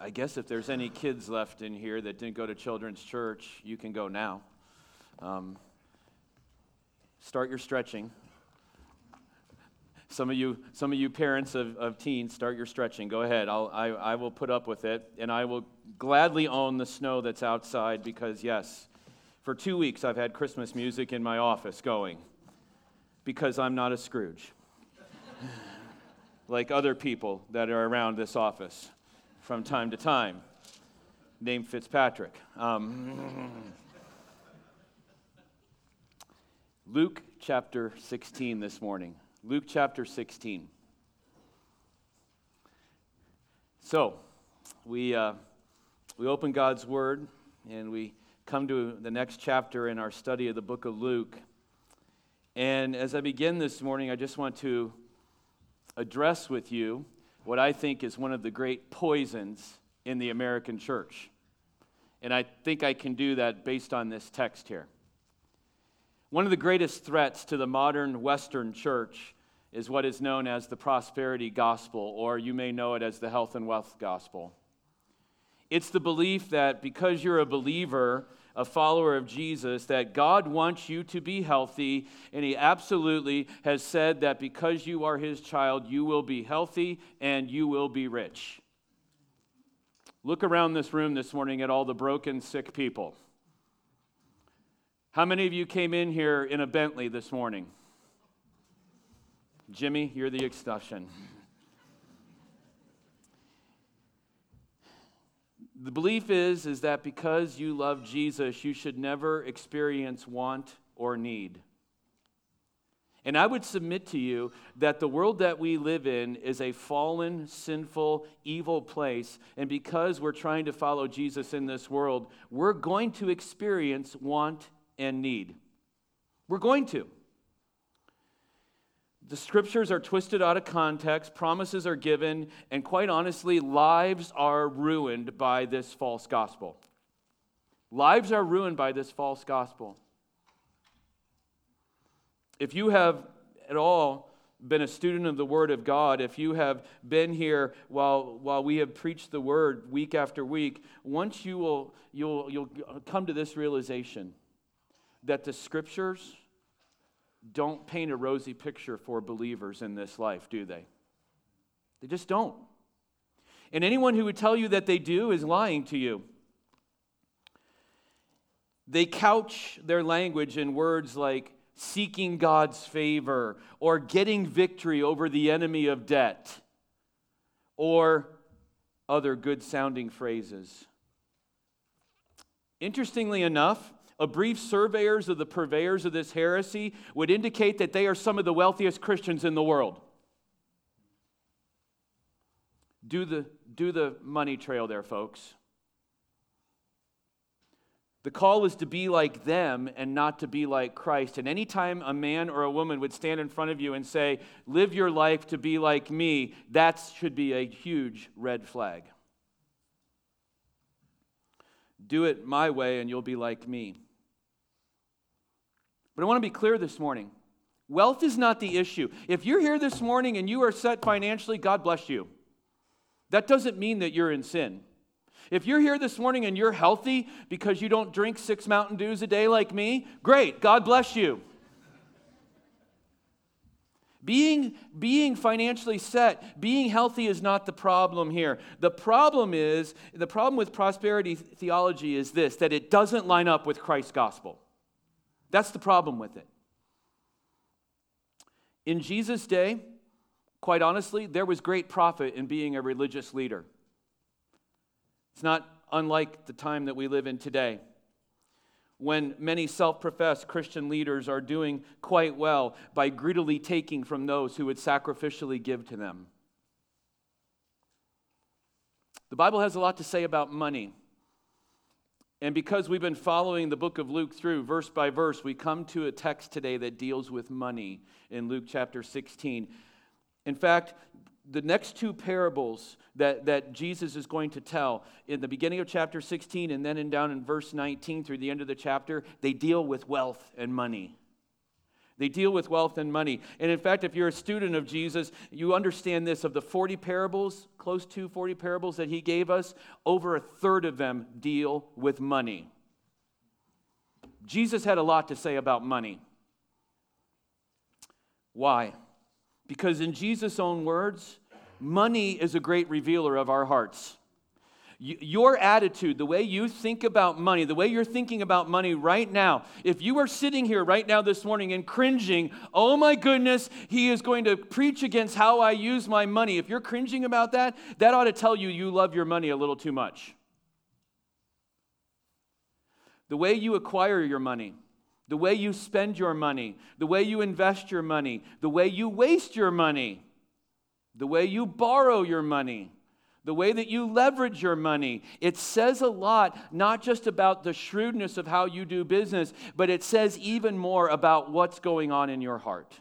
I guess if there's any kids left in here that didn't go to children's church, you can go now. Um, start your stretching. Some of you, some of you parents of, of teens, start your stretching. Go ahead. I'll, I, I will put up with it, and I will gladly own the snow that's outside because, yes, for two weeks I've had Christmas music in my office going because I'm not a Scrooge, like other people that are around this office from time to time, named Fitzpatrick. Um, Luke chapter 16 this morning. Luke chapter 16. So, we, uh, we open God's Word and we come to the next chapter in our study of the book of Luke. And as I begin this morning, I just want to address with you what I think is one of the great poisons in the American church. And I think I can do that based on this text here. One of the greatest threats to the modern Western church is what is known as the prosperity gospel, or you may know it as the health and wealth gospel. It's the belief that because you're a believer, a follower of Jesus, that God wants you to be healthy, and He absolutely has said that because you are His child, you will be healthy and you will be rich. Look around this room this morning at all the broken, sick people. How many of you came in here in a Bentley this morning? Jimmy, you're the exception. The belief is, is that because you love Jesus, you should never experience want or need. And I would submit to you that the world that we live in is a fallen, sinful, evil place. And because we're trying to follow Jesus in this world, we're going to experience want and need. We're going to. The scriptures are twisted out of context, promises are given, and quite honestly, lives are ruined by this false gospel. Lives are ruined by this false gospel. If you have at all been a student of the Word of God, if you have been here while, while we have preached the Word week after week, once you will you'll, you'll come to this realization that the Scriptures don't paint a rosy picture for believers in this life, do they? They just don't. And anyone who would tell you that they do is lying to you. They couch their language in words like seeking God's favor or getting victory over the enemy of debt or other good sounding phrases. Interestingly enough, a brief surveyors of the purveyors of this heresy would indicate that they are some of the wealthiest Christians in the world. Do the, do the money trail there, folks. The call is to be like them and not to be like Christ. And anytime a man or a woman would stand in front of you and say, Live your life to be like me, that should be a huge red flag. Do it my way and you'll be like me. But I want to be clear this morning wealth is not the issue. If you're here this morning and you are set financially, God bless you. That doesn't mean that you're in sin. If you're here this morning and you're healthy because you don't drink six Mountain Dews a day like me, great, God bless you. Being, being financially set, being healthy is not the problem here. The problem is, the problem with prosperity theology is this that it doesn't line up with Christ's gospel. That's the problem with it. In Jesus' day, quite honestly, there was great profit in being a religious leader. It's not unlike the time that we live in today when many self professed Christian leaders are doing quite well by greedily taking from those who would sacrificially give to them. The Bible has a lot to say about money. And because we've been following the book of Luke through verse by verse, we come to a text today that deals with money in Luke chapter 16. In fact, the next two parables that, that Jesus is going to tell in the beginning of chapter 16 and then in down in verse 19 through the end of the chapter, they deal with wealth and money. They deal with wealth and money. And in fact, if you're a student of Jesus, you understand this of the 40 parables, close to 40 parables that he gave us, over a third of them deal with money. Jesus had a lot to say about money. Why? Because in Jesus' own words, money is a great revealer of our hearts. Your attitude, the way you think about money, the way you're thinking about money right now, if you are sitting here right now this morning and cringing, oh my goodness, he is going to preach against how I use my money. If you're cringing about that, that ought to tell you you love your money a little too much. The way you acquire your money, the way you spend your money, the way you invest your money, the way you waste your money, the way you borrow your money the way that you leverage your money. It says a lot, not just about the shrewdness of how you do business, but it says even more about what's going on in your heart.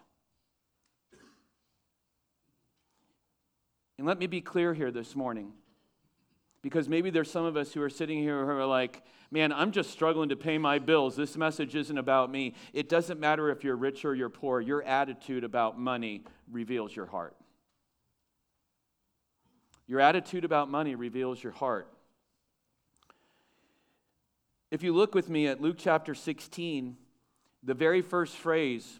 And let me be clear here this morning, because maybe there's some of us who are sitting here who are like, man, I'm just struggling to pay my bills. This message isn't about me. It doesn't matter if you're rich or you're poor, your attitude about money reveals your heart. Your attitude about money reveals your heart. If you look with me at Luke chapter 16, the very first phrase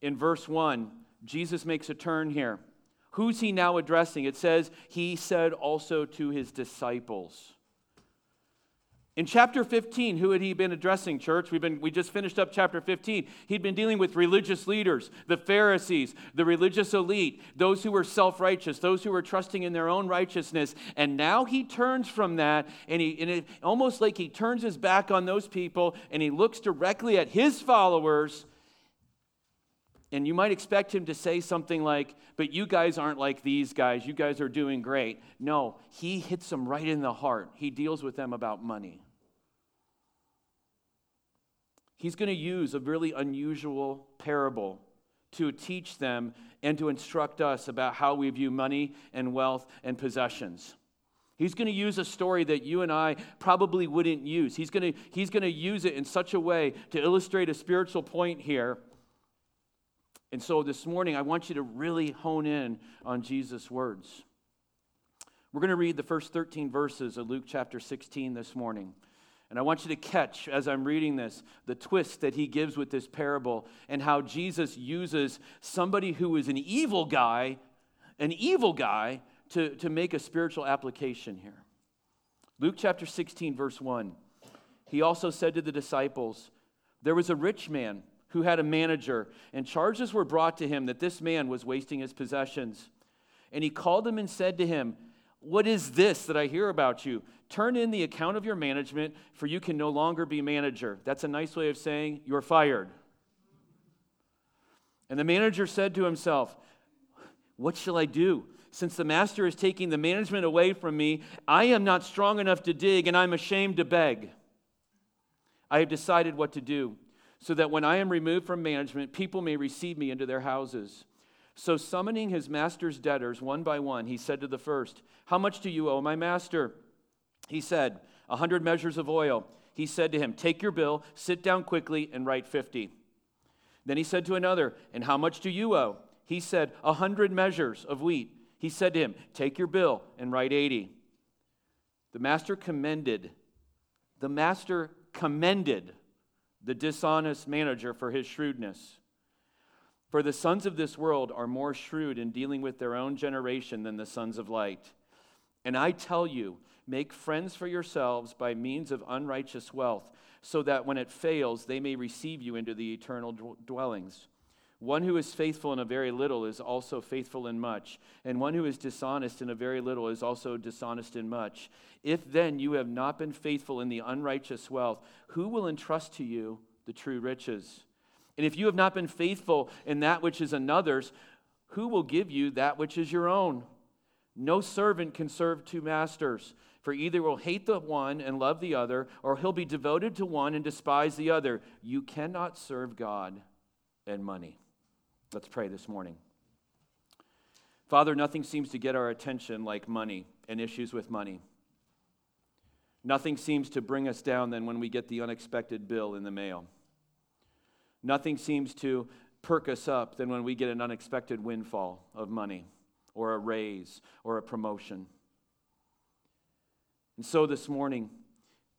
in verse 1, Jesus makes a turn here. Who's he now addressing? It says, He said also to his disciples. In chapter 15, who had he been addressing, church? We've been, we just finished up chapter 15. He'd been dealing with religious leaders, the Pharisees, the religious elite, those who were self righteous, those who were trusting in their own righteousness. And now he turns from that, and, he, and it, almost like he turns his back on those people, and he looks directly at his followers. And you might expect him to say something like, But you guys aren't like these guys. You guys are doing great. No, he hits them right in the heart. He deals with them about money he's going to use a really unusual parable to teach them and to instruct us about how we view money and wealth and possessions. He's going to use a story that you and I probably wouldn't use. He's going to, he's going to use it in such a way to illustrate a spiritual point here. And so this morning, I want you to really hone in on Jesus' words. We're going to read the first 13 verses of Luke chapter 16 this morning. And I want you to catch, as I'm reading this, the twist that he gives with this parable and how Jesus uses somebody who is an evil guy, an evil guy, to, to make a spiritual application here. Luke chapter 16, verse 1. He also said to the disciples, There was a rich man who had a manager, and charges were brought to him that this man was wasting his possessions. And he called him and said to him, What is this that I hear about you? Turn in the account of your management, for you can no longer be manager. That's a nice way of saying you're fired. And the manager said to himself, What shall I do? Since the master is taking the management away from me, I am not strong enough to dig, and I'm ashamed to beg. I have decided what to do, so that when I am removed from management, people may receive me into their houses. So, summoning his master's debtors one by one, he said to the first, How much do you owe my master? He said, A hundred measures of oil. He said to him, Take your bill, sit down quickly, and write fifty. Then he said to another, And how much do you owe? He said, A hundred measures of wheat. He said to him, Take your bill and write eighty. The master commended, the master commended the dishonest manager for his shrewdness. For the sons of this world are more shrewd in dealing with their own generation than the sons of light. And I tell you, Make friends for yourselves by means of unrighteous wealth, so that when it fails, they may receive you into the eternal dwellings. One who is faithful in a very little is also faithful in much, and one who is dishonest in a very little is also dishonest in much. If then you have not been faithful in the unrighteous wealth, who will entrust to you the true riches? And if you have not been faithful in that which is another's, who will give you that which is your own? No servant can serve two masters. For either will hate the one and love the other, or he'll be devoted to one and despise the other. You cannot serve God and money. Let's pray this morning. Father, nothing seems to get our attention like money and issues with money. Nothing seems to bring us down than when we get the unexpected bill in the mail. Nothing seems to perk us up than when we get an unexpected windfall of money or a raise or a promotion. And so this morning,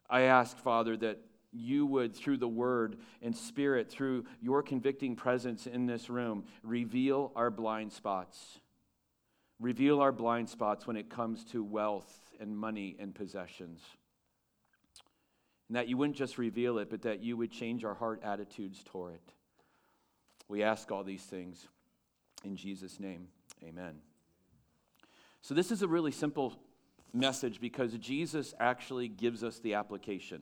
I ask, Father, that you would, through the word and spirit, through your convicting presence in this room, reveal our blind spots. Reveal our blind spots when it comes to wealth and money and possessions. And that you wouldn't just reveal it, but that you would change our heart attitudes toward it. We ask all these things in Jesus' name. Amen. So, this is a really simple message because Jesus actually gives us the application.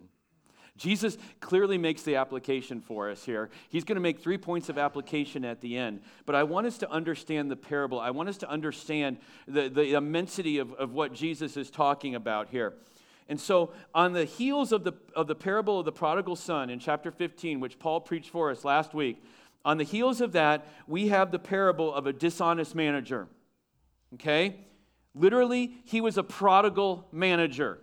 Jesus clearly makes the application for us here. He's going to make three points of application at the end. But I want us to understand the parable. I want us to understand the, the immensity of, of what Jesus is talking about here. And so, on the heels of the, of the parable of the prodigal son in chapter 15, which Paul preached for us last week, on the heels of that, we have the parable of a dishonest manager. Okay? Literally, he was a prodigal manager.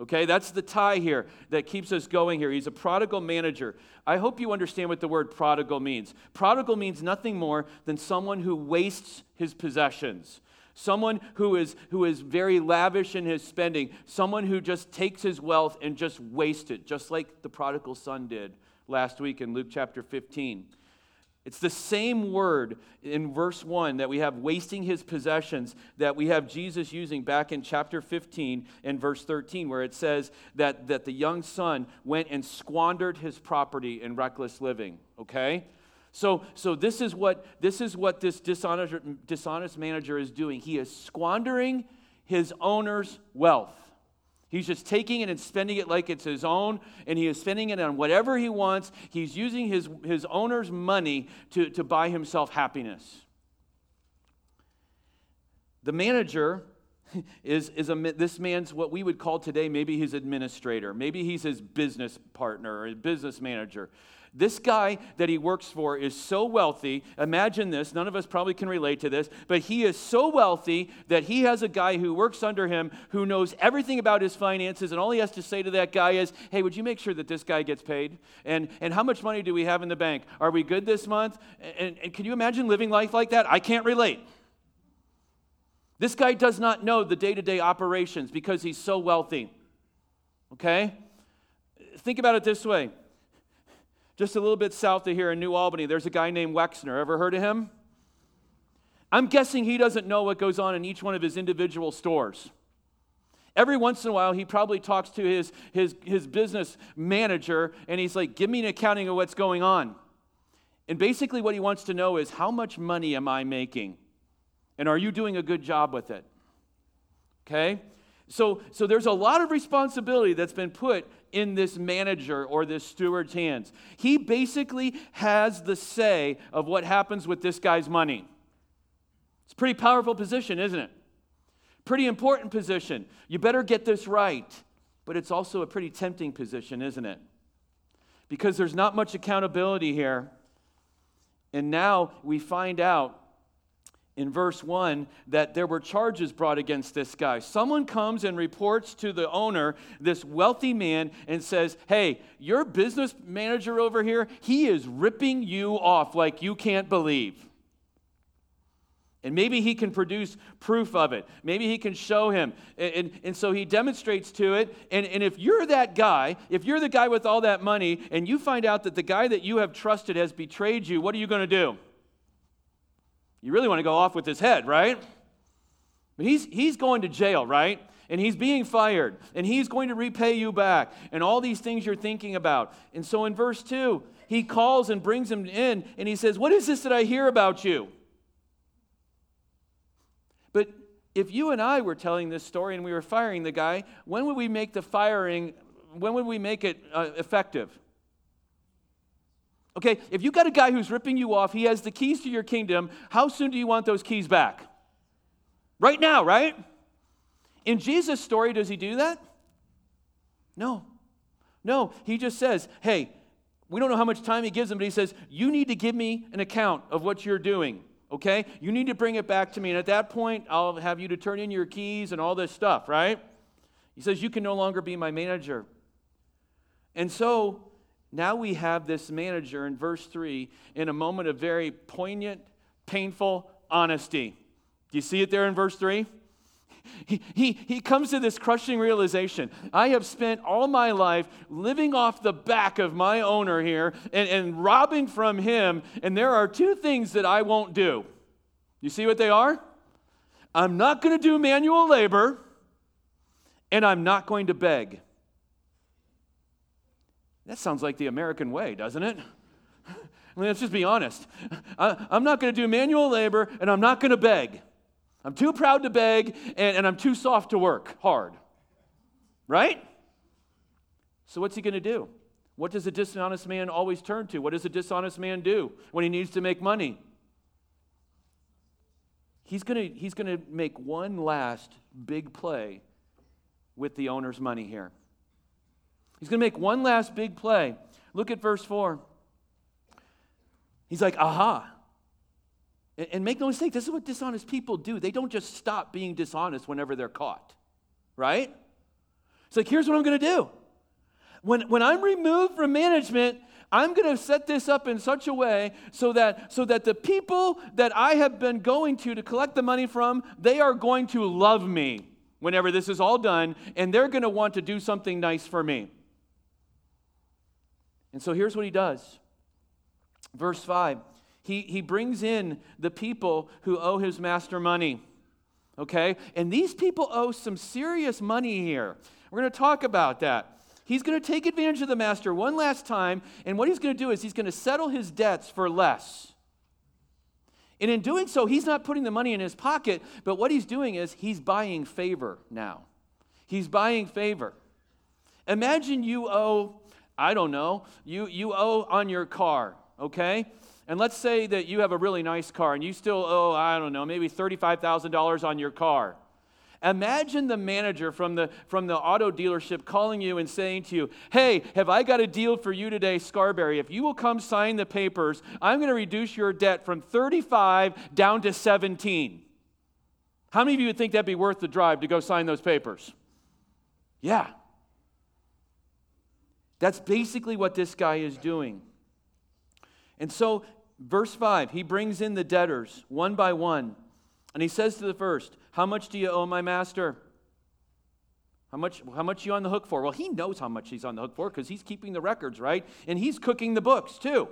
Okay, that's the tie here that keeps us going here. He's a prodigal manager. I hope you understand what the word prodigal means. Prodigal means nothing more than someone who wastes his possessions. Someone who is, who is very lavish in his spending. Someone who just takes his wealth and just wastes it, just like the prodigal son did last week in Luke chapter 15. It's the same word in verse 1 that we have wasting his possessions that we have Jesus using back in chapter 15 and verse 13, where it says that, that the young son went and squandered his property in reckless living. Okay? So, so this is what this is what this dishonest, dishonest manager is doing. He is squandering his owner's wealth. He's just taking it and spending it like it's his own, and he is spending it on whatever he wants. He's using his, his owner's money to, to buy himself happiness. The manager is, is a, this man's what we would call today maybe his administrator. Maybe he's his business partner or business manager. This guy that he works for is so wealthy. Imagine this. None of us probably can relate to this, but he is so wealthy that he has a guy who works under him who knows everything about his finances. And all he has to say to that guy is, Hey, would you make sure that this guy gets paid? And, and how much money do we have in the bank? Are we good this month? And, and can you imagine living life like that? I can't relate. This guy does not know the day to day operations because he's so wealthy. Okay? Think about it this way just a little bit south of here in New Albany, there's a guy named Wexner. Ever heard of him? I'm guessing he doesn't know what goes on in each one of his individual stores. Every once in a while, he probably talks to his, his, his business manager and he's like, Give me an accounting of what's going on. And basically, what he wants to know is, How much money am I making? And are you doing a good job with it? Okay? So, so there's a lot of responsibility that's been put in this manager or this steward's hands. He basically has the say of what happens with this guy's money. It's a pretty powerful position, isn't it? Pretty important position. You better get this right. But it's also a pretty tempting position, isn't it? Because there's not much accountability here. And now we find out in verse 1 that there were charges brought against this guy. Someone comes and reports to the owner, this wealthy man, and says, Hey, your business manager over here, he is ripping you off like you can't believe. And maybe he can produce proof of it. Maybe he can show him. And, and, and, so he demonstrates to it. And, and if you're that guy, if you're the guy with all that money, and you find out that the guy that you have trusted has betrayed you, what are you going to do? You really want to go off with his head, right? But he's, he's going to jail, right? And he's being fired, and he's going to repay you back, and all these things you're thinking about. And so in verse 2, he calls and brings him in, and he says, What is this that I hear about you? But if you and I were telling this story and we were firing the guy, when would we make the firing, when would we make it uh, effective? Okay, if you got a guy who's ripping you off, he has the keys to your kingdom, how soon do you want those keys back? Right now, right? In Jesus' story, does he do that? No. No, he just says, hey, we don't know how much time he gives him, but he says, you need to give me an account of what you're doing, okay? You need to bring it back to me. And at that point, I'll have you to turn in your keys and all this stuff, right? He says, you can no longer be my manager. And so now we have this manager in verse 3 in a moment of very poignant, painful honesty. Do you see it there in verse 3? He, he, he comes to this crushing realization I have spent all my life living off the back of my owner here and, and robbing from him, and there are two things that I won't do. You see what they are? I'm not going to do manual labor, and I'm not going to beg. That sounds like the American way, doesn't it? Let's just be honest. I, am not going to do manual labor and I'm not going to beg. I'm too proud to beg and, and I'm too soft to work hard. Right? So, what's he going to do? What does a dishonest man always turn to? What does a dishonest man do when he needs to make money? He's going to, he's going to make one last big play with the owner's money here. He's going to make one last big play. Look at verse 4. He's like, aha. And, make no mistake, this is what dishonest people do. They don't just stop being dishonest whenever they're caught, right? It's like, here's what I'm going to do. When, when I'm removed from management, I'm going to set this up in such a way so that, so that the people that I have been going to to collect the money from, they are going to love me whenever this is all done, and they're going to want to do something nice for me. And so here's what he does. Verse 5 he, he brings in the people who owe his master money. Okay? And these people owe some serious money here. We're going to talk about that. He's going to take advantage of the master one last time, and what he's going to do is he's going to settle his debts for less. And in doing so, he's not putting the money in his pocket, but what he's doing is he's buying favor now. He's buying favor. Imagine you owe I don't know, you, you owe on your car, okay? And let's say that you have a really nice car and you still owe, I don't know, maybe $35,000 on your car. Imagine the manager from the, from the auto dealership calling you and saying to you, Hey, have I got a deal for you today, Scarberry? If you will come sign the papers, I'm going to reduce your debt from 35 down to 17. How many of you would think that'd be worth the drive to go sign those papers? Yeah, that's basically what this guy is doing. And so, verse 5, he brings in the debtors one by one. And he says to the first, How much do you owe my master? How much, how much you on the hook for? Well, he knows how much he's on the hook for because he's keeping the records, right? And he's cooking the books too.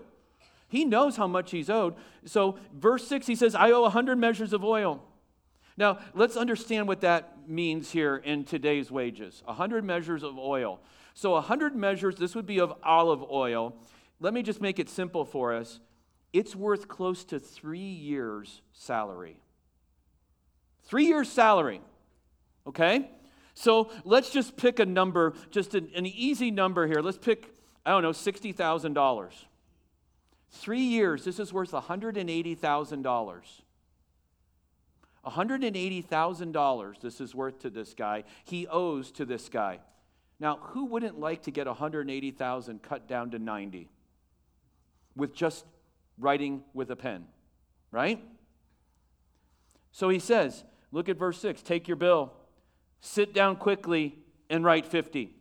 He knows how much he's owed. So, verse 6, he says, I owe 100 measures of oil. Now, let's understand what that means here in today's wages 100 measures of oil. So 100 measures, this would be of olive oil. Let me just make it simple for us. It's worth close to three years' salary. Three years' salary. Okay? So let's just pick a number, just an, an easy number here. Let's pick, I don't know, $60,000. Three years, this is worth $180,000. $180,000 this is worth to this guy. He owes to this guy. Now, who wouldn't like to get 180,000 cut down to 90 with just writing with a pen, right? So he says, look at verse 6, take your bill, sit down quickly and write 50.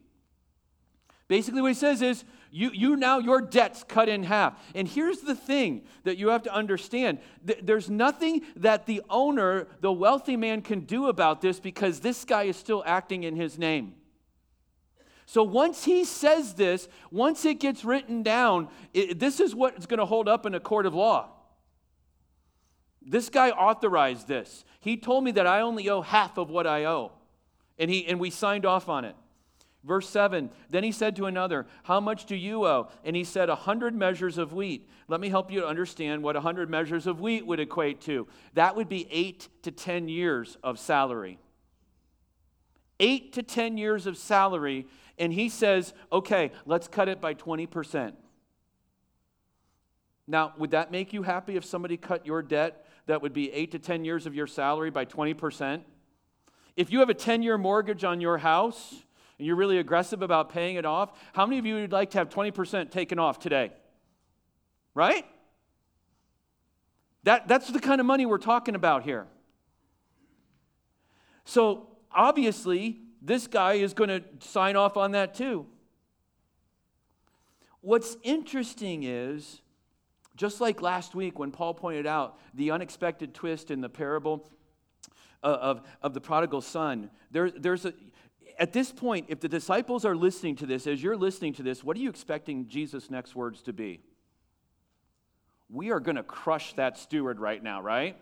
Basically, what he says is, you, you now, your debt's cut in half. And here's the thing that you have to understand there's nothing that the owner, the wealthy man, can do about this because this guy is still acting in his name. So once he says this, once it gets written down, it, this is what's going to hold up in a court of law. This guy authorized this. He told me that I only owe half of what I owe. And, he, and we signed off on it. Verse 7 Then he said to another, How much do you owe? And he said, A hundred measures of wheat. Let me help you understand what a hundred measures of wheat would equate to. That would be eight to 10 years of salary. Eight to 10 years of salary and he says, okay, let's cut it by 20%. Now, would that make you happy if somebody cut your debt that would be eight to 10 years of your salary by 20%? If you have a 10 year mortgage on your house and you're really aggressive about paying it off, how many of you would like to have 20% taken off today? Right? That, that's the kind of money we're talking about here. So, obviously, this guy is going to sign off on that too. what's interesting is, just like last week when Paul pointed out the unexpected twist in the parable uh, of, of the prodigal son, there, there's a, at this point, if the disciples are listening to this, as you're listening to this, what are you expecting Jesus' next words to be? We are going to crush that steward right now, right?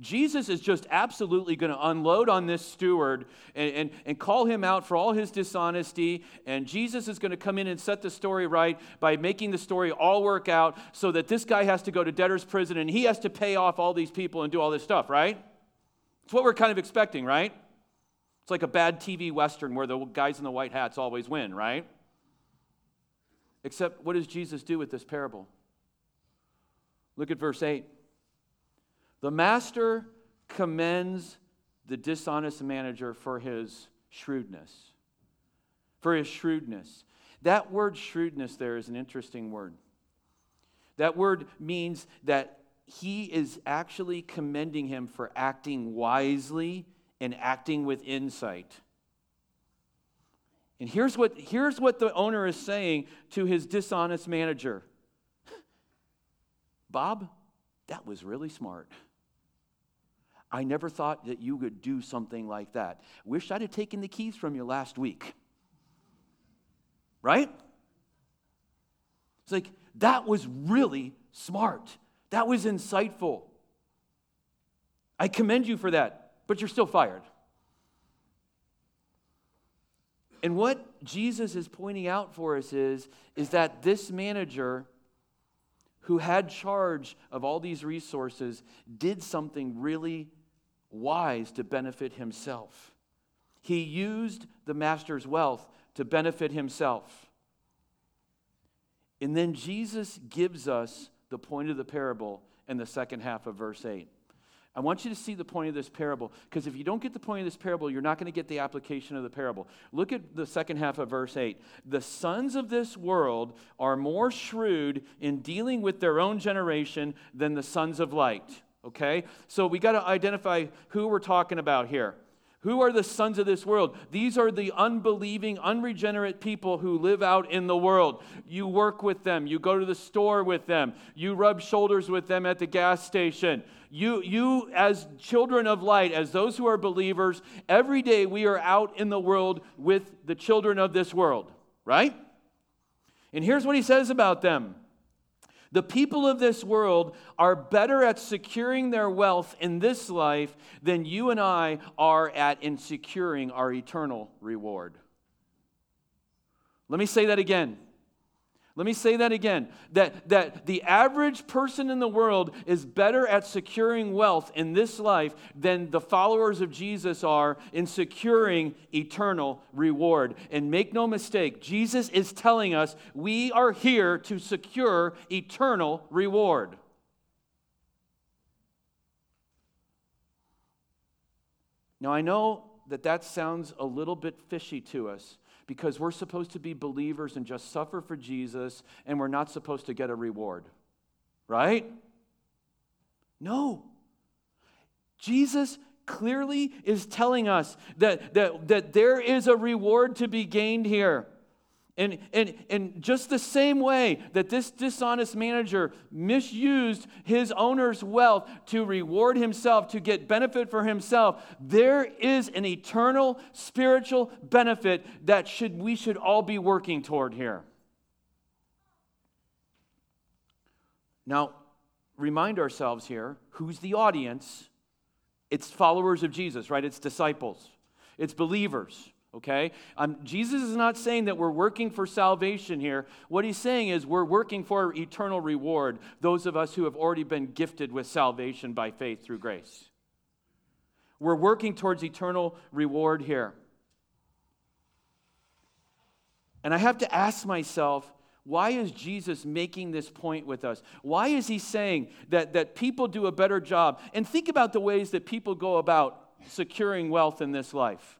Jesus is just absolutely going to unload on this steward and, and, and call him out for all his dishonesty. And Jesus is going to come in and set the story right by making the story all work out so that this guy has to go to debtor's prison and he has to pay off all these people and do all this stuff, right? It's what we're kind of expecting, right? It's like a bad TV Western where the guys in the white hats always win, right? Except, what does Jesus do with this parable? Look at verse 8. The master commends the dishonest manager for his shrewdness. For his shrewdness. That word shrewdness there is an interesting word. That word means that he is actually commending him for acting wisely and acting with insight. And here's what, here's what the owner is saying to his dishonest manager Bob, that was really smart. I never thought that you would do something like that. Wish I'd have taken the keys from you last week. Right? It's like, that was really smart. That was insightful. I commend you for that, but you're still fired. And what Jesus is pointing out for us is, is that this manager who had charge of all these resources did something really wise to benefit himself. He used the master's wealth to benefit himself. And then Jesus gives us the point of the parable in the second half of verse 8. I want you to see the point of this parable because if you don't get the point of this parable, you're not going to get the application of the parable. Look at the second half of verse 8. The sons of this world are more shrewd in dealing with their own generation than the sons of light. Okay? So we got to identify who we're talking about here. Who are the sons of this world? These are the unbelieving, unregenerate people who live out in the world. You work with them, you go to the store with them, you rub shoulders with them at the gas station. You, you as children of light, as those who are believers, every day we are out in the world with the children of this world, right? And here's what he says about them the people of this world are better at securing their wealth in this life than you and I are at in securing our eternal reward. Let me say that again. Let me say that again that, that the average person in the world is better at securing wealth in this life than the followers of Jesus are in securing eternal reward. And make no mistake, Jesus is telling us we are here to secure eternal reward. Now, I know that that sounds a little bit fishy to us because we're supposed to be believers and just suffer for Jesus and we're not supposed to get a reward. Right? No. Jesus clearly is telling us that, that, that there is a reward to be gained here. And, and, and just the same way that this dishonest manager misused his owner's wealth to reward himself, to get benefit for himself, there is an eternal spiritual benefit that should, we should all be working toward here. Now, remind ourselves here who's the audience? It's followers of Jesus, right? It's disciples, it's believers okay? Um, Jesus is not saying that we're working for salvation here. What he's saying is we're working for eternal reward, those of us who have already been gifted with salvation by faith through grace. We're working towards eternal reward here. And I have to ask myself, why is Jesus making this point with us? Why is he saying that, that people do a better job? And think about the ways that people go about securing wealth in this life.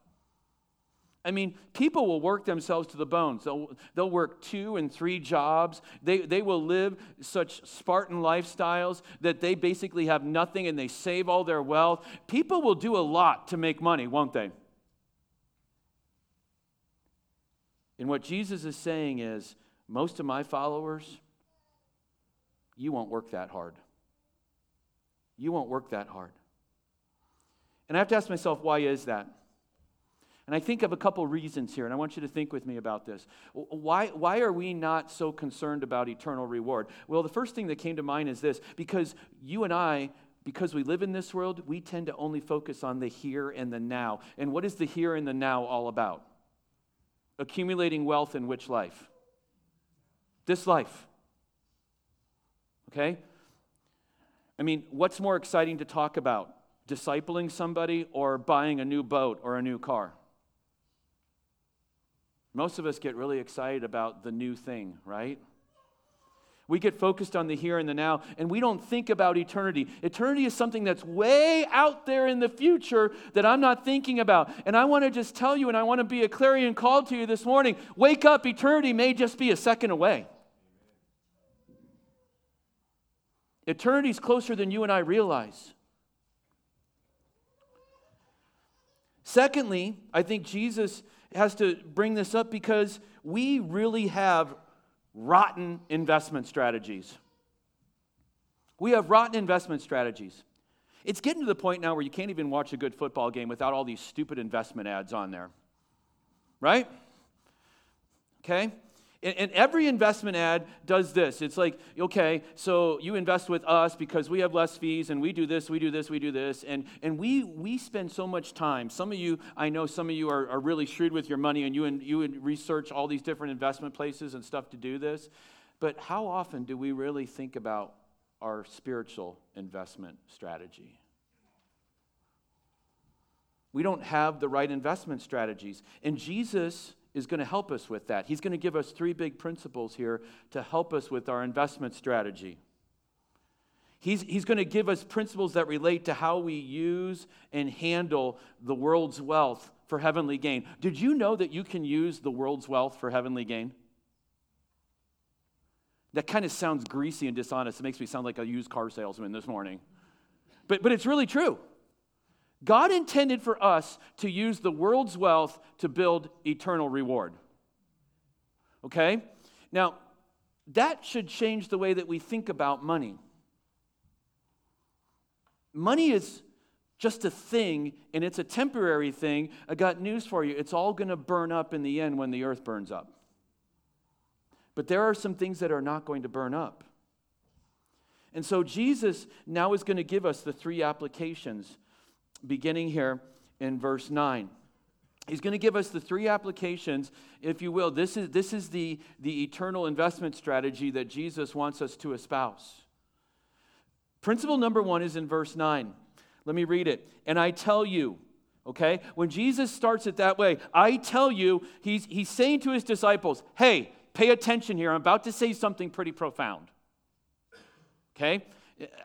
I mean, people will work themselves to the bones. They'll, they'll work two and three jobs. They, they will live such Spartan lifestyles that they basically have nothing and they save all their wealth. People will do a lot to make money, won't they? And what Jesus is saying is most of my followers, you won't work that hard. You won't work that hard. And I have to ask myself, why is that? And I think of a couple reasons here, and I want you to think with me about this. Why, why are we not so concerned about eternal reward? Well, the first thing that came to mind is this because you and I, because we live in this world, we tend to only focus on the here and the now. And what is the here and the now all about? Accumulating wealth in which life? This life. Okay? I mean, what's more exciting to talk about? Discipling somebody or buying a new boat or a new car? Most of us get really excited about the new thing, right? We get focused on the here and the now, and we don't think about eternity. Eternity is something that's way out there in the future that I'm not thinking about. And I want to just tell you, and I want to be a clarion call to you this morning wake up, eternity may just be a second away. Eternity is closer than you and I realize. Secondly, I think Jesus has to bring this up because we really have rotten investment strategies. We have rotten investment strategies. It's getting to the point now where you can't even watch a good football game without all these stupid investment ads on there. Right? Okay? And, every investment ad does this. It's like, okay, so you invest with us because we have less fees and we do this, we do this, we do this. And, and we, we spend so much time. Some of you, I know some of you are, are really shrewd with your money and you, and you would research all these different investment places and stuff to do this. But how often do we really think about our spiritual investment strategy? We don't have the right investment strategies. And Jesus is going to help us with that. He's going to give us three big principles here to help us with our investment strategy. He's, he's going to give us principles that relate to how we use and handle the world's wealth for heavenly gain. Did you know that you can use the world's wealth for heavenly gain? That kind of sounds greasy and dishonest. It makes me sound like a used car salesman this morning. But, but it's really true. God intended for us to use the world's wealth to build eternal reward. Okay? Now, that should change the way that we think about money. Money is just a thing, and it's a temporary thing. I got news for you. It's all going to burn up in the end when the earth burns up. But there are some things that are not going to burn up. And so Jesus now is going to give us the three applications beginning here in verse 9. He's going to give us the three applications, if you will. This is, this is the, the eternal investment strategy that Jesus wants us to espouse. Principle number one is in verse 9. Let me read it. And I tell you, okay, when Jesus starts it that way, I tell you, he's, he's saying to his disciples, hey, pay attention here. I'm about to say something pretty profound. Okay?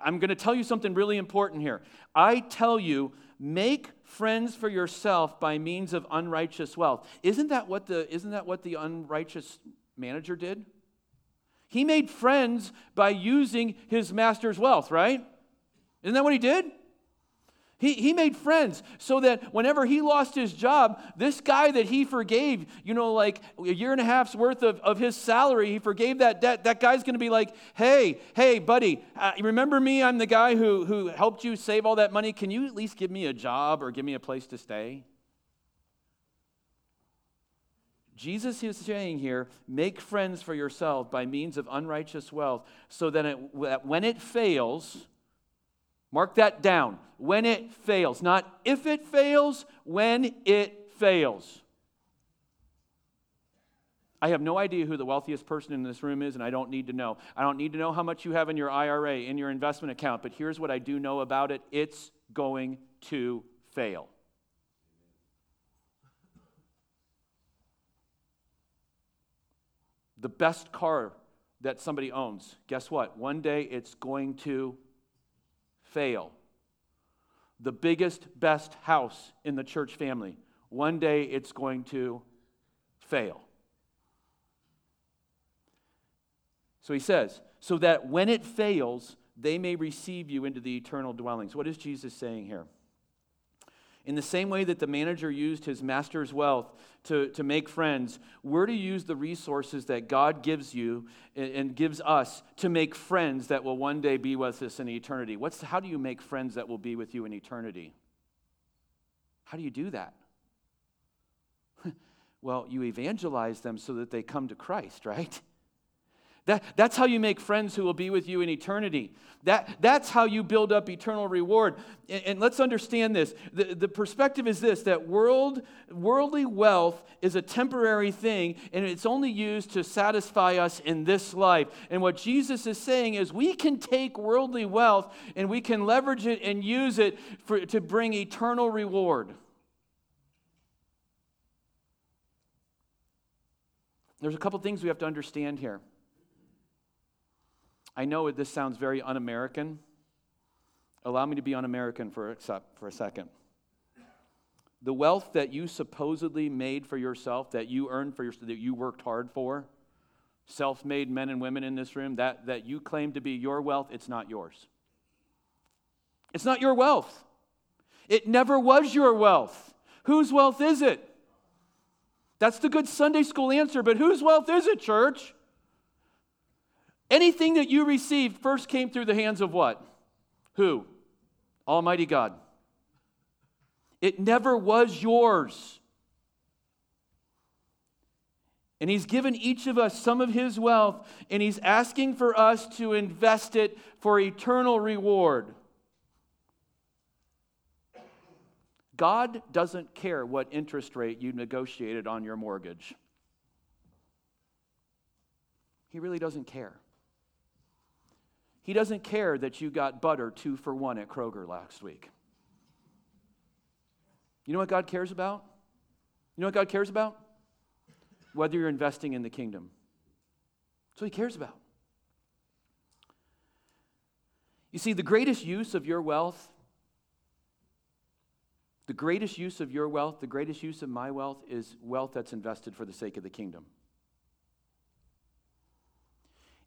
I'm going to tell you something really important here. I tell you, make friends for yourself by means of unrighteous wealth. Isn't that what the, isn't that what the unrighteous manager did? He made friends by using his master's wealth, right? Isn't that what he did? He, he made friends so that whenever he lost his job, this guy that he forgave, you know, like a year and a half's worth of, of his salary, he forgave that debt. That guy's going to be like, hey, hey, buddy, uh, remember me? I'm the guy who, who helped you save all that money. Can you at least give me a job or give me a place to stay? Jesus is saying here, make friends for yourself by means of unrighteous wealth, so that, it, that when it fails, Mark that down. When it fails. Not if it fails, when it fails. I have no idea who the wealthiest person in this room is, and I don't need to know. I don't need to know how much you have in your IRA, in your investment account, but here's what I do know about it it's going to fail. The best car that somebody owns, guess what? One day it's going to fail. The biggest, best house in the church family, one day it's going to fail. So he says, so that when it fails, they may receive you into the eternal dwellings. What is Jesus saying here? In the same way that the manager used his master's wealth to, to make friends, we're to use the resources that God gives you and, gives us to make friends that will one day be with us in eternity. What's, how do you make friends that will be with you in eternity? How do you do that? well, you evangelize them so that they come to Christ, right? That, that's how you make friends who will be with you in eternity. That, that's how you build up eternal reward. And, and, let's understand this. The, the perspective is this that world, worldly wealth is a temporary thing, and it's only used to satisfy us in this life. And what Jesus is saying is we can take worldly wealth and we can leverage it and use it for, to bring eternal reward. There's a couple things we have to understand here. I know this sounds very un American. Allow me to be un American for, for a second. The wealth that you supposedly made for yourself, that you earned for yourself, that you worked hard for, self made men and women in this room, that, that you claim to be your wealth, it's not yours. It's not your wealth. It never was your wealth. Whose wealth is it? That's the good Sunday school answer, but whose wealth is it, church? Anything that you received first came through the hands of what? Who? Almighty God. It never was yours. And He's given each of us some of His wealth, and He's asking for us to invest it for eternal reward. God doesn't care what interest rate you negotiated on your mortgage. He really doesn't care. He doesn't care that you got butter two for one at Kroger last week. You know what God cares about? You know what God cares about? Whether you're investing in the kingdom. That's what He cares about. You see, the greatest use of your wealth, the greatest use of your wealth, the greatest use of my wealth is wealth that's invested for the sake of the kingdom.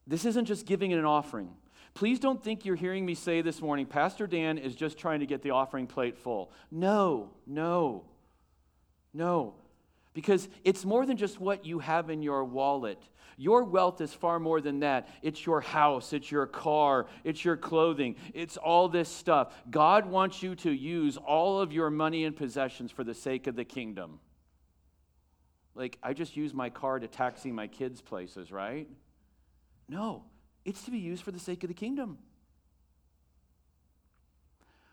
This isn't just giving an offering. Please don't think you're hearing me say this morning, Pastor Dan is just trying to get the offering plate full. No, no, no. Because it's more than just what you have in your wallet. Your wealth is far more than that. It's your house, it's your car, it's your clothing, it's all this stuff. God wants you to use all of your money and possessions for the sake of the kingdom. Like, I just use my car to taxi my kids' places, right? No. It's to be used for the sake of the kingdom.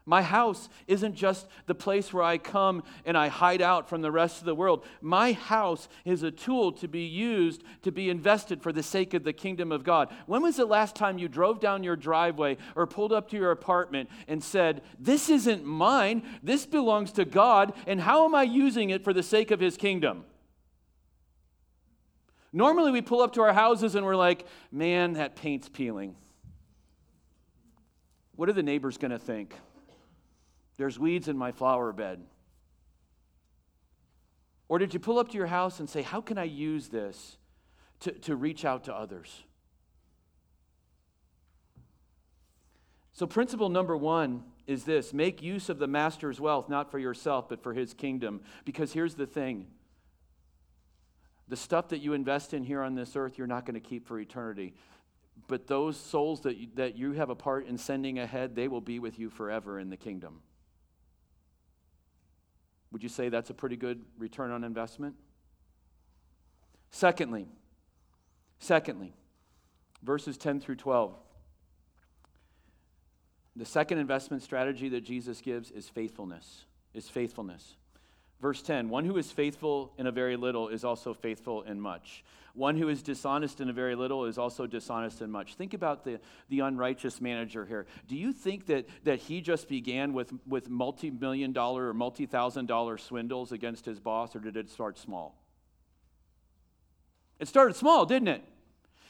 My house isn't just the place where I come and I hide out from the rest of the world. My house is a tool to be used to be invested for the sake of the kingdom of God. When was the last time you drove down your driveway or pulled up to your apartment and said, This isn't mine, this belongs to God, and how am I using it for the sake of His kingdom? Normally, we pull up to our houses and we're like, man, that paint's peeling. What are the neighbors going to think? There's weeds in my flower bed. Or did you pull up to your house and say, how can I use this to, to reach out to others? So, principle number one is this make use of the master's wealth, not for yourself, but for his kingdom. Because here's the thing the stuff that you invest in here on this earth, you're not going to keep for eternity. But those souls that you, that you have a part in sending ahead, they will be with you forever in the kingdom. Would you say that's a pretty good return on investment? Secondly, secondly, verses 10 through 12. The second investment strategy that Jesus gives is faithfulness. Is faithfulness. Verse 10 One who is faithful in a very little is also faithful in much. One who is dishonest in a very little is also dishonest in much. Think about the, the unrighteous manager here. Do you think that, that he just began with, with multi million dollar or multi thousand dollar swindles against his boss, or did it start small? It started small, didn't it?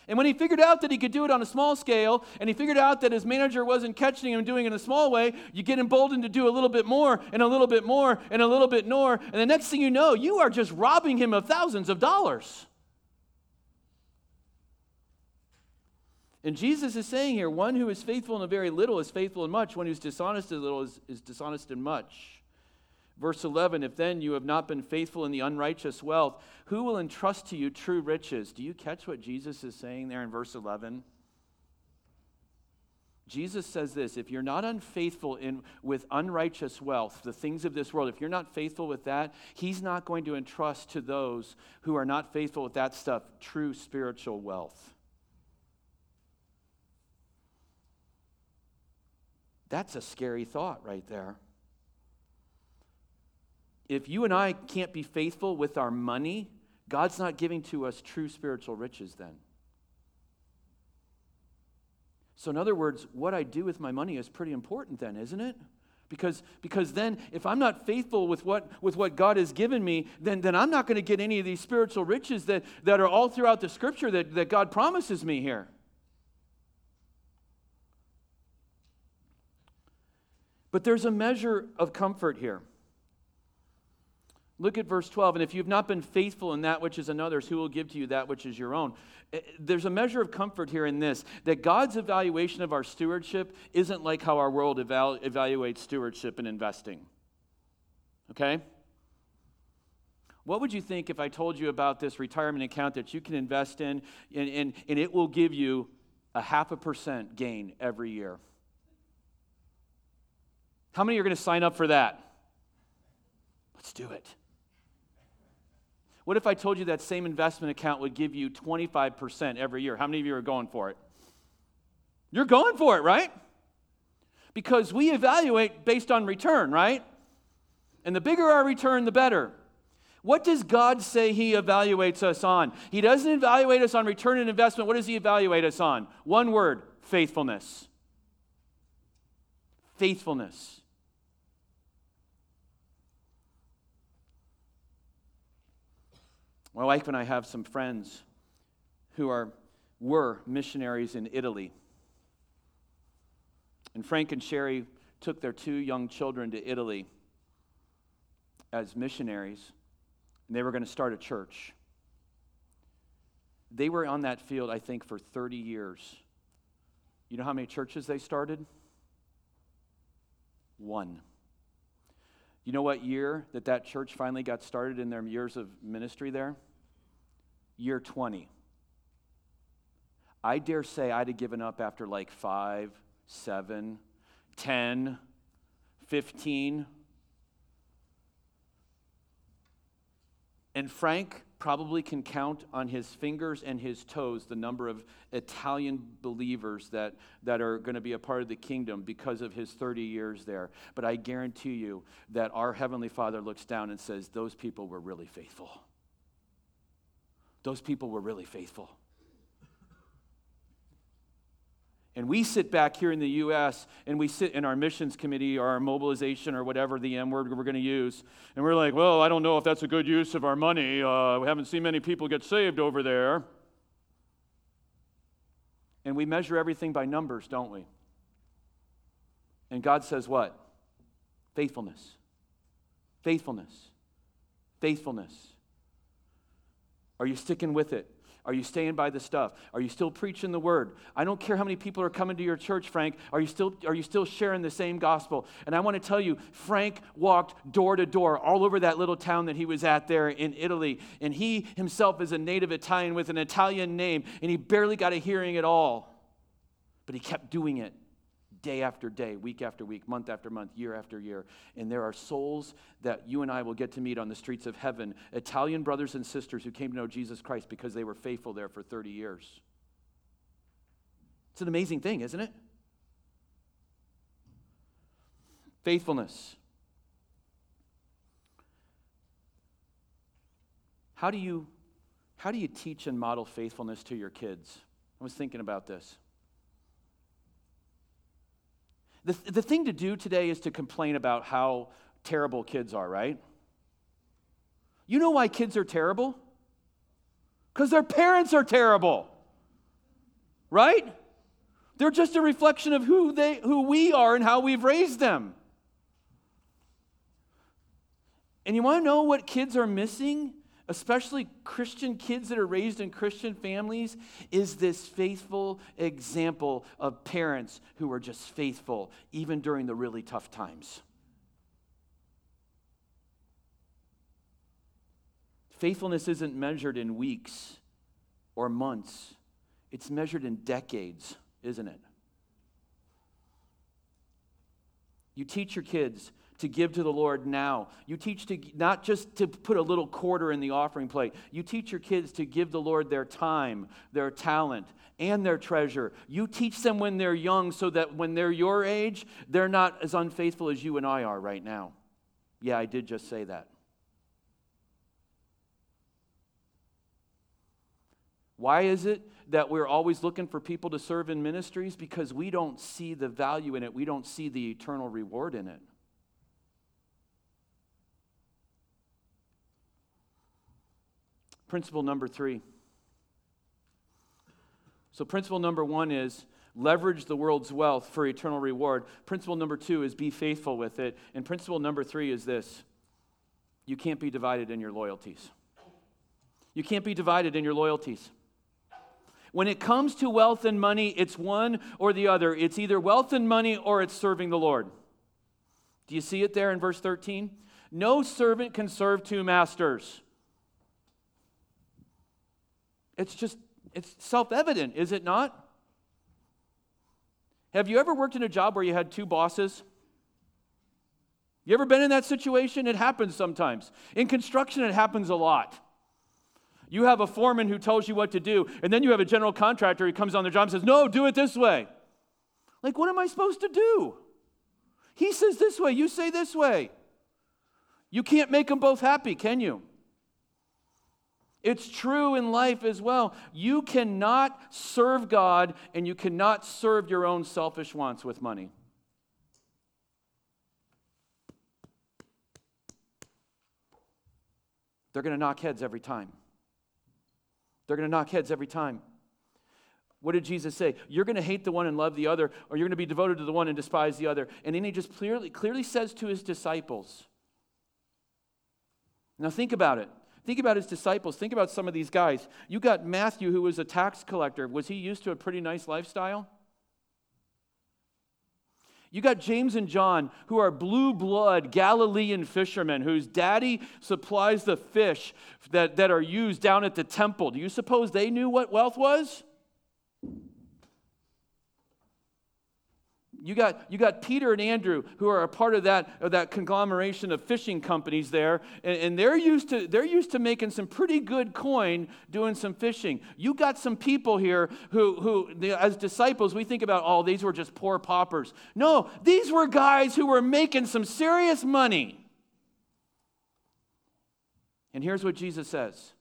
And when he figured out that he could do it on a small scale, and he figured out that his manager wasn't catching him doing it in a small way, you get emboldened to do a little bit more, and a little bit more, and a little bit more. And the next thing you know, you are just robbing him of thousands of dollars. And Jesus is saying here one who is faithful in a very little is faithful in much, one who's dishonest in little is, is dishonest in much. Verse 11 If then you have not been faithful in the unrighteous wealth, who will entrust to you true riches? Do you catch what Jesus is saying there in verse 11? Jesus says this if you're not unfaithful in, with unrighteous wealth, the things of this world, if you're not faithful with that, he's not going to entrust to those who are not faithful with that stuff true spiritual wealth. That's a scary thought right there. If you and I can't be faithful with our money, God's not giving to us true spiritual riches then. So, in other words, what I do with my money is pretty important then, isn't it? Because, because then, if I'm not faithful with what, with what God has given me, then, then I'm not going to get any of these spiritual riches that, that are all throughout the scripture that, that God promises me here. But there's a measure of comfort here. Look at verse 12. And if you've not been faithful in that which is another's, who will give to you that which is your own? Eh, there's a measure of comfort here in this that God's evaluation of our stewardship isn't like how our world eval- evaluates stewardship and investing. Okay? What would you think if I told you about this retirement account that you can invest in and, and, and it will give you a half a percent gain every year? How many are going to sign up for that? Let's do it. What if I told you that same investment account would give you 25% every year? How many of you are going for it? You're going for it, right? Because we evaluate based on return, right? And the bigger our return, the better. What does God say He evaluates us on? He doesn't evaluate us on return and investment. What does He evaluate us on? One word faithfulness. Faithfulness. My wife and I have some friends who are, were missionaries in Italy. And Frank and Sherry took their two young children to Italy as missionaries, and they were going to start a church. They were on that field, I think, for 30 years. You know how many churches they started? One. You know what year that that church finally got started in their years of ministry there? Year 20. I dare say I'd have given up after like five, seven, 10, 15. And Frank probably can count on his fingers and his toes the number of Italian believers that, that are going to be a part of the kingdom because of his 30 years there. But I guarantee you that our Heavenly Father looks down and says, Those people were really faithful. Those people were really faithful. And we sit back here in the U.S. and we sit in our missions committee or our mobilization or whatever the M word we're going to use, and we're like, well, I don't know if that's a good use of our money. Uh, we haven't seen many people get saved over there. And we measure everything by numbers, don't we? And God says what? Faithfulness. Faithfulness. Faithfulness. Are you sticking with it? Are you staying by the stuff? Are you still preaching the word? I don't care how many people are coming to your church, Frank. Are you still, are you still sharing the same gospel? And I want to tell you, Frank walked door to door all over that little town that he was at there in Italy. And he himself is a native Italian with an Italian name, and he barely got a hearing at all. But he kept doing it day after day, week after week, month after month, year after year. And there are souls that you and I will get to meet on the streets of heaven Italian brothers and sisters who came to know Jesus Christ because they were faithful there for 30 years. It's an amazing thing, isn't it? Faithfulness. How do you how do you teach and model faithfulness to your kids? I was thinking about this. The, the thing to do today is to complain about how terrible kids are, right? You know why kids are terrible? Because their parents are terrible. Right? They're just a reflection of who they who we are and how we've raised them. And you want to know what kids are missing? especially Christian kids that are raised in Christian families, is this faithful example of parents who are just faithful, even during the really tough times. Faithfulness isn't measured in weeks or months, it's measured in decades, isn't it? You teach your kids to give to the Lord now. You teach to not just to put a little quarter in the offering plate. You teach your kids to give the Lord their time, their talent, and their treasure. You teach them when they're young so that when they're your age, they're not as unfaithful as you and I are right now. Yeah, I did just say that. Why is it that we're always looking for people to serve in ministries? Because we don't see the value in it, we don't see the eternal reward in it. Principle number three. So, principle number one is leverage the world's wealth for eternal reward. Principle number two is be faithful with it. And principle number three is this you can't be divided in your loyalties. You can't be divided in your loyalties. When it comes to wealth and money, it's one or the other. It's either wealth and money or it's serving the Lord. Do you see it there in verse 13? No servant can serve two masters. It's just, it's self evident, is it not? Have you ever worked in a job where you had two bosses? You ever been in that situation? It happens sometimes. In construction, it happens a lot. You have a foreman who tells you what to do, and then you have a general contractor who comes on the job and says, No, do it this way. Like, what am I supposed to do? He says this way, you say this way. You can't make them both happy, can you? It's true in life as well. You cannot serve God and you cannot serve your own selfish wants with money. They're going to knock heads every time. They're going to knock heads every time. What did Jesus say? You're going to hate the one and love the other, or you're going to be devoted to the one and despise the other. And then he just clearly, clearly says to his disciples, now think about it. Think about his disciples. Think about some of these guys. You got Matthew, who was a tax collector. Was he used to a pretty nice lifestyle? You got James and John, who are blue blood Galilean fishermen, whose daddy supplies the fish that, that are used down at the temple. Do you suppose they knew what wealth was? You got, you got Peter and Andrew who are a part of that, of that conglomeration of fishing companies there, and, and, they're, used to, they're used to making some pretty good coin doing some fishing. You got some people here who, who as disciples, we think about, oh, these were just poor paupers. No, these were guys who were making some serious money. And here's what Jesus says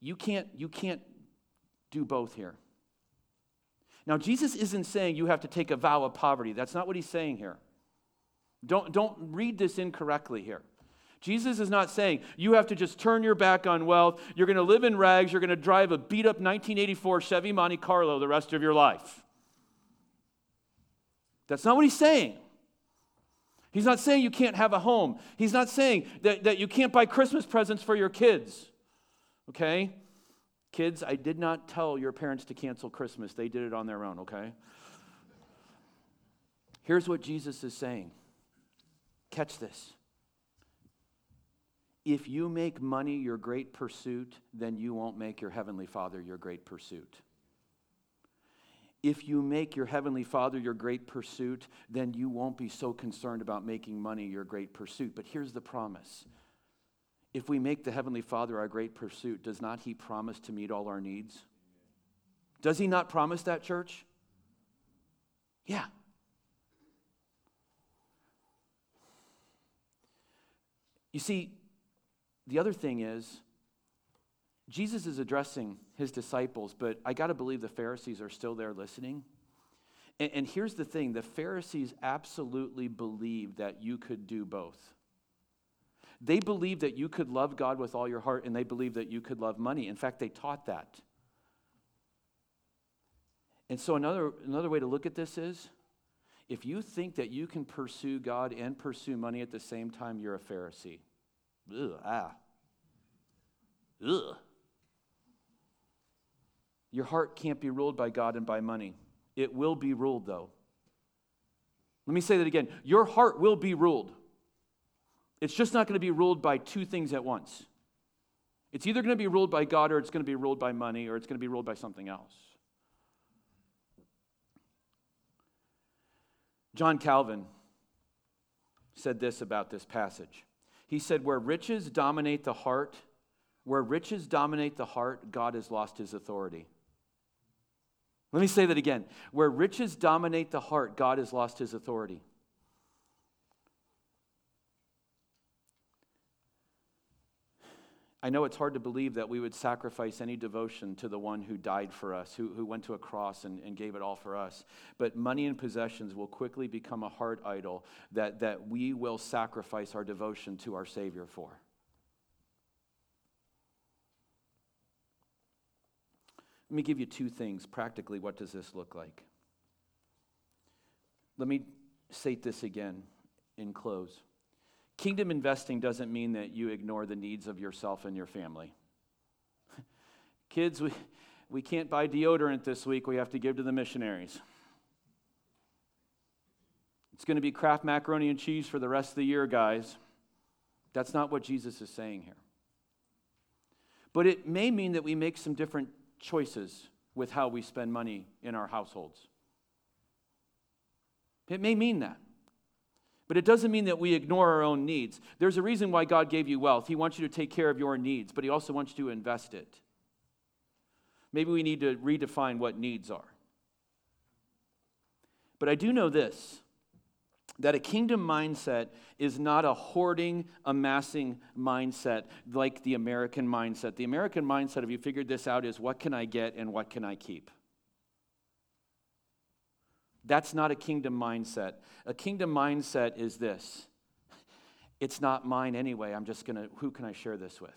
you can't, you can't do both here. Now, Jesus isn't saying you have to take a vow of poverty. That's not what he's saying here. Don't, don't read this incorrectly here. Jesus is not saying you have to just turn your back on wealth. You're going to live in rags. You're going to drive a beat up 1984 Chevy Monte Carlo the rest of your life. That's not what he's saying. He's not saying you can't have a home. He's not saying that, that you can't buy Christmas presents for your kids. Okay? Kids, I did not tell your parents to cancel Christmas. They did it on their own, okay? Here's what Jesus is saying. Catch this. If you make money your great pursuit, then you won't make your Heavenly Father your great pursuit. If you make your Heavenly Father your great pursuit, then you won't be so concerned about making money your great pursuit. But here's the promise if we make the Heavenly Father our great pursuit, does not He promise to meet all our needs? Does He not promise that, church? Yeah. You see, the other thing is, Jesus is addressing his disciples, but I got to believe the Pharisees are still there listening. And, and, here's the thing the Pharisees absolutely believed that you could do both. They believed that you could love God with all your heart, and they believed that you could love money. In fact, they taught that. And so, another, another way to look at this is if you think that you can pursue God and pursue money at the same time, you're a Pharisee. Ugh, ah. Ugh. Your heart can't be ruled by God and by money. It will be ruled, though. Let me say that again. Your heart will be ruled. It's just not going to be ruled by two things at once. It's either going to be ruled by God or it's going to be ruled by money or it's going to be ruled by something else. John Calvin said this about this passage. He said, Where riches dominate the heart, where riches dominate the heart, God has lost his authority. Let me say that again. Where riches dominate the heart, God has lost his authority. I know it's hard to believe that we would sacrifice any devotion to the one who died for us, who, who went to a cross and, and gave it all for us. But money and possessions will quickly become a heart idol that, that we will sacrifice our devotion to our Savior for. Let me give you two things. Practically, what does this look like? Let me state this again in close. Kingdom investing doesn't mean that you ignore the needs of yourself and your family. Kids, we, we can't buy deodorant this week, we have to give to the missionaries. It's going to be Kraft macaroni and cheese for the rest of the year, guys. That's not what Jesus is saying here. But it may mean that we make some different choices with how we spend money in our households. It may mean that. But it doesn't mean that we ignore our own needs. There's a reason why God gave you wealth. He wants you to take care of your needs, but He also wants you to invest it. Maybe we need to redefine what needs are. But I do know this that a kingdom mindset is not a hoarding, amassing mindset like the American mindset. The American mindset, if you figured this out, is what can I get and what can I keep? That's not a kingdom mindset. A kingdom mindset is this it's not mine anyway. I'm just going to, who can I share this with?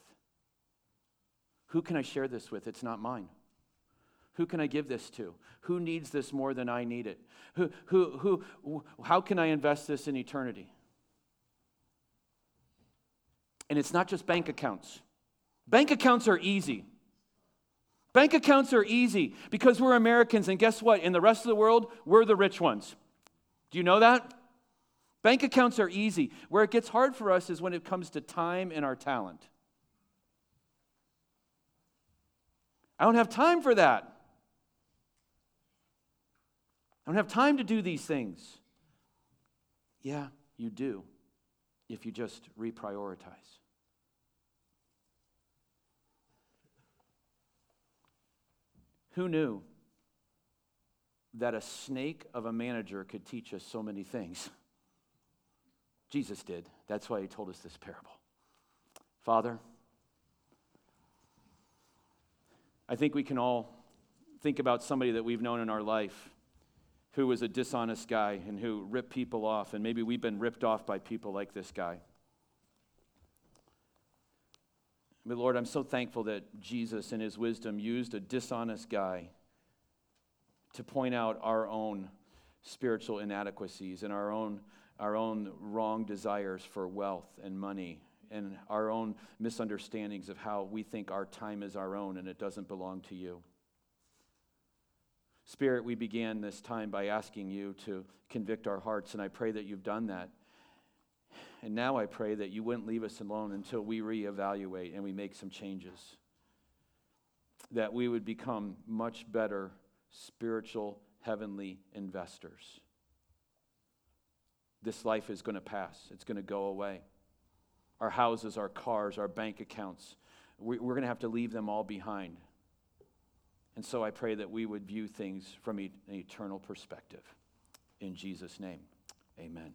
Who can I share this with? It's not mine. Who can I give this to? Who needs this more than I need it? Who, who, who, how can I invest this in eternity? And it's not just bank accounts. Bank accounts are easy. Bank accounts are easy because we're Americans, and guess what? In the rest of the world, we're the rich ones. Do you know that? Bank accounts are easy. Where it gets hard for us is when it comes to time and our talent. I don't have time for that. I don't have time to do these things. Yeah, you do if you just reprioritize. Who knew that a snake of a manager could teach us so many things? Jesus did. That's why he told us this parable. Father, I think we can all think about somebody that we've known in our life who was a dishonest guy and who ripped people off, and maybe we've been ripped off by people like this guy. But Lord, I'm so thankful that Jesus, in his wisdom, used a dishonest guy to point out our own spiritual inadequacies and our own, our own wrong desires for wealth and money and our own misunderstandings of how we think our time is our own and it doesn't belong to you. Spirit, we began this time by asking you to convict our hearts, and I pray that you've done that. And now I pray that you wouldn't leave us alone until we reevaluate and we make some changes. That we would become much better spiritual, heavenly investors. This life is going to pass, it's going to go away. Our houses, our cars, our bank accounts, we're going to have to leave them all behind. And so I pray that we would view things from an eternal perspective. In Jesus' name, amen.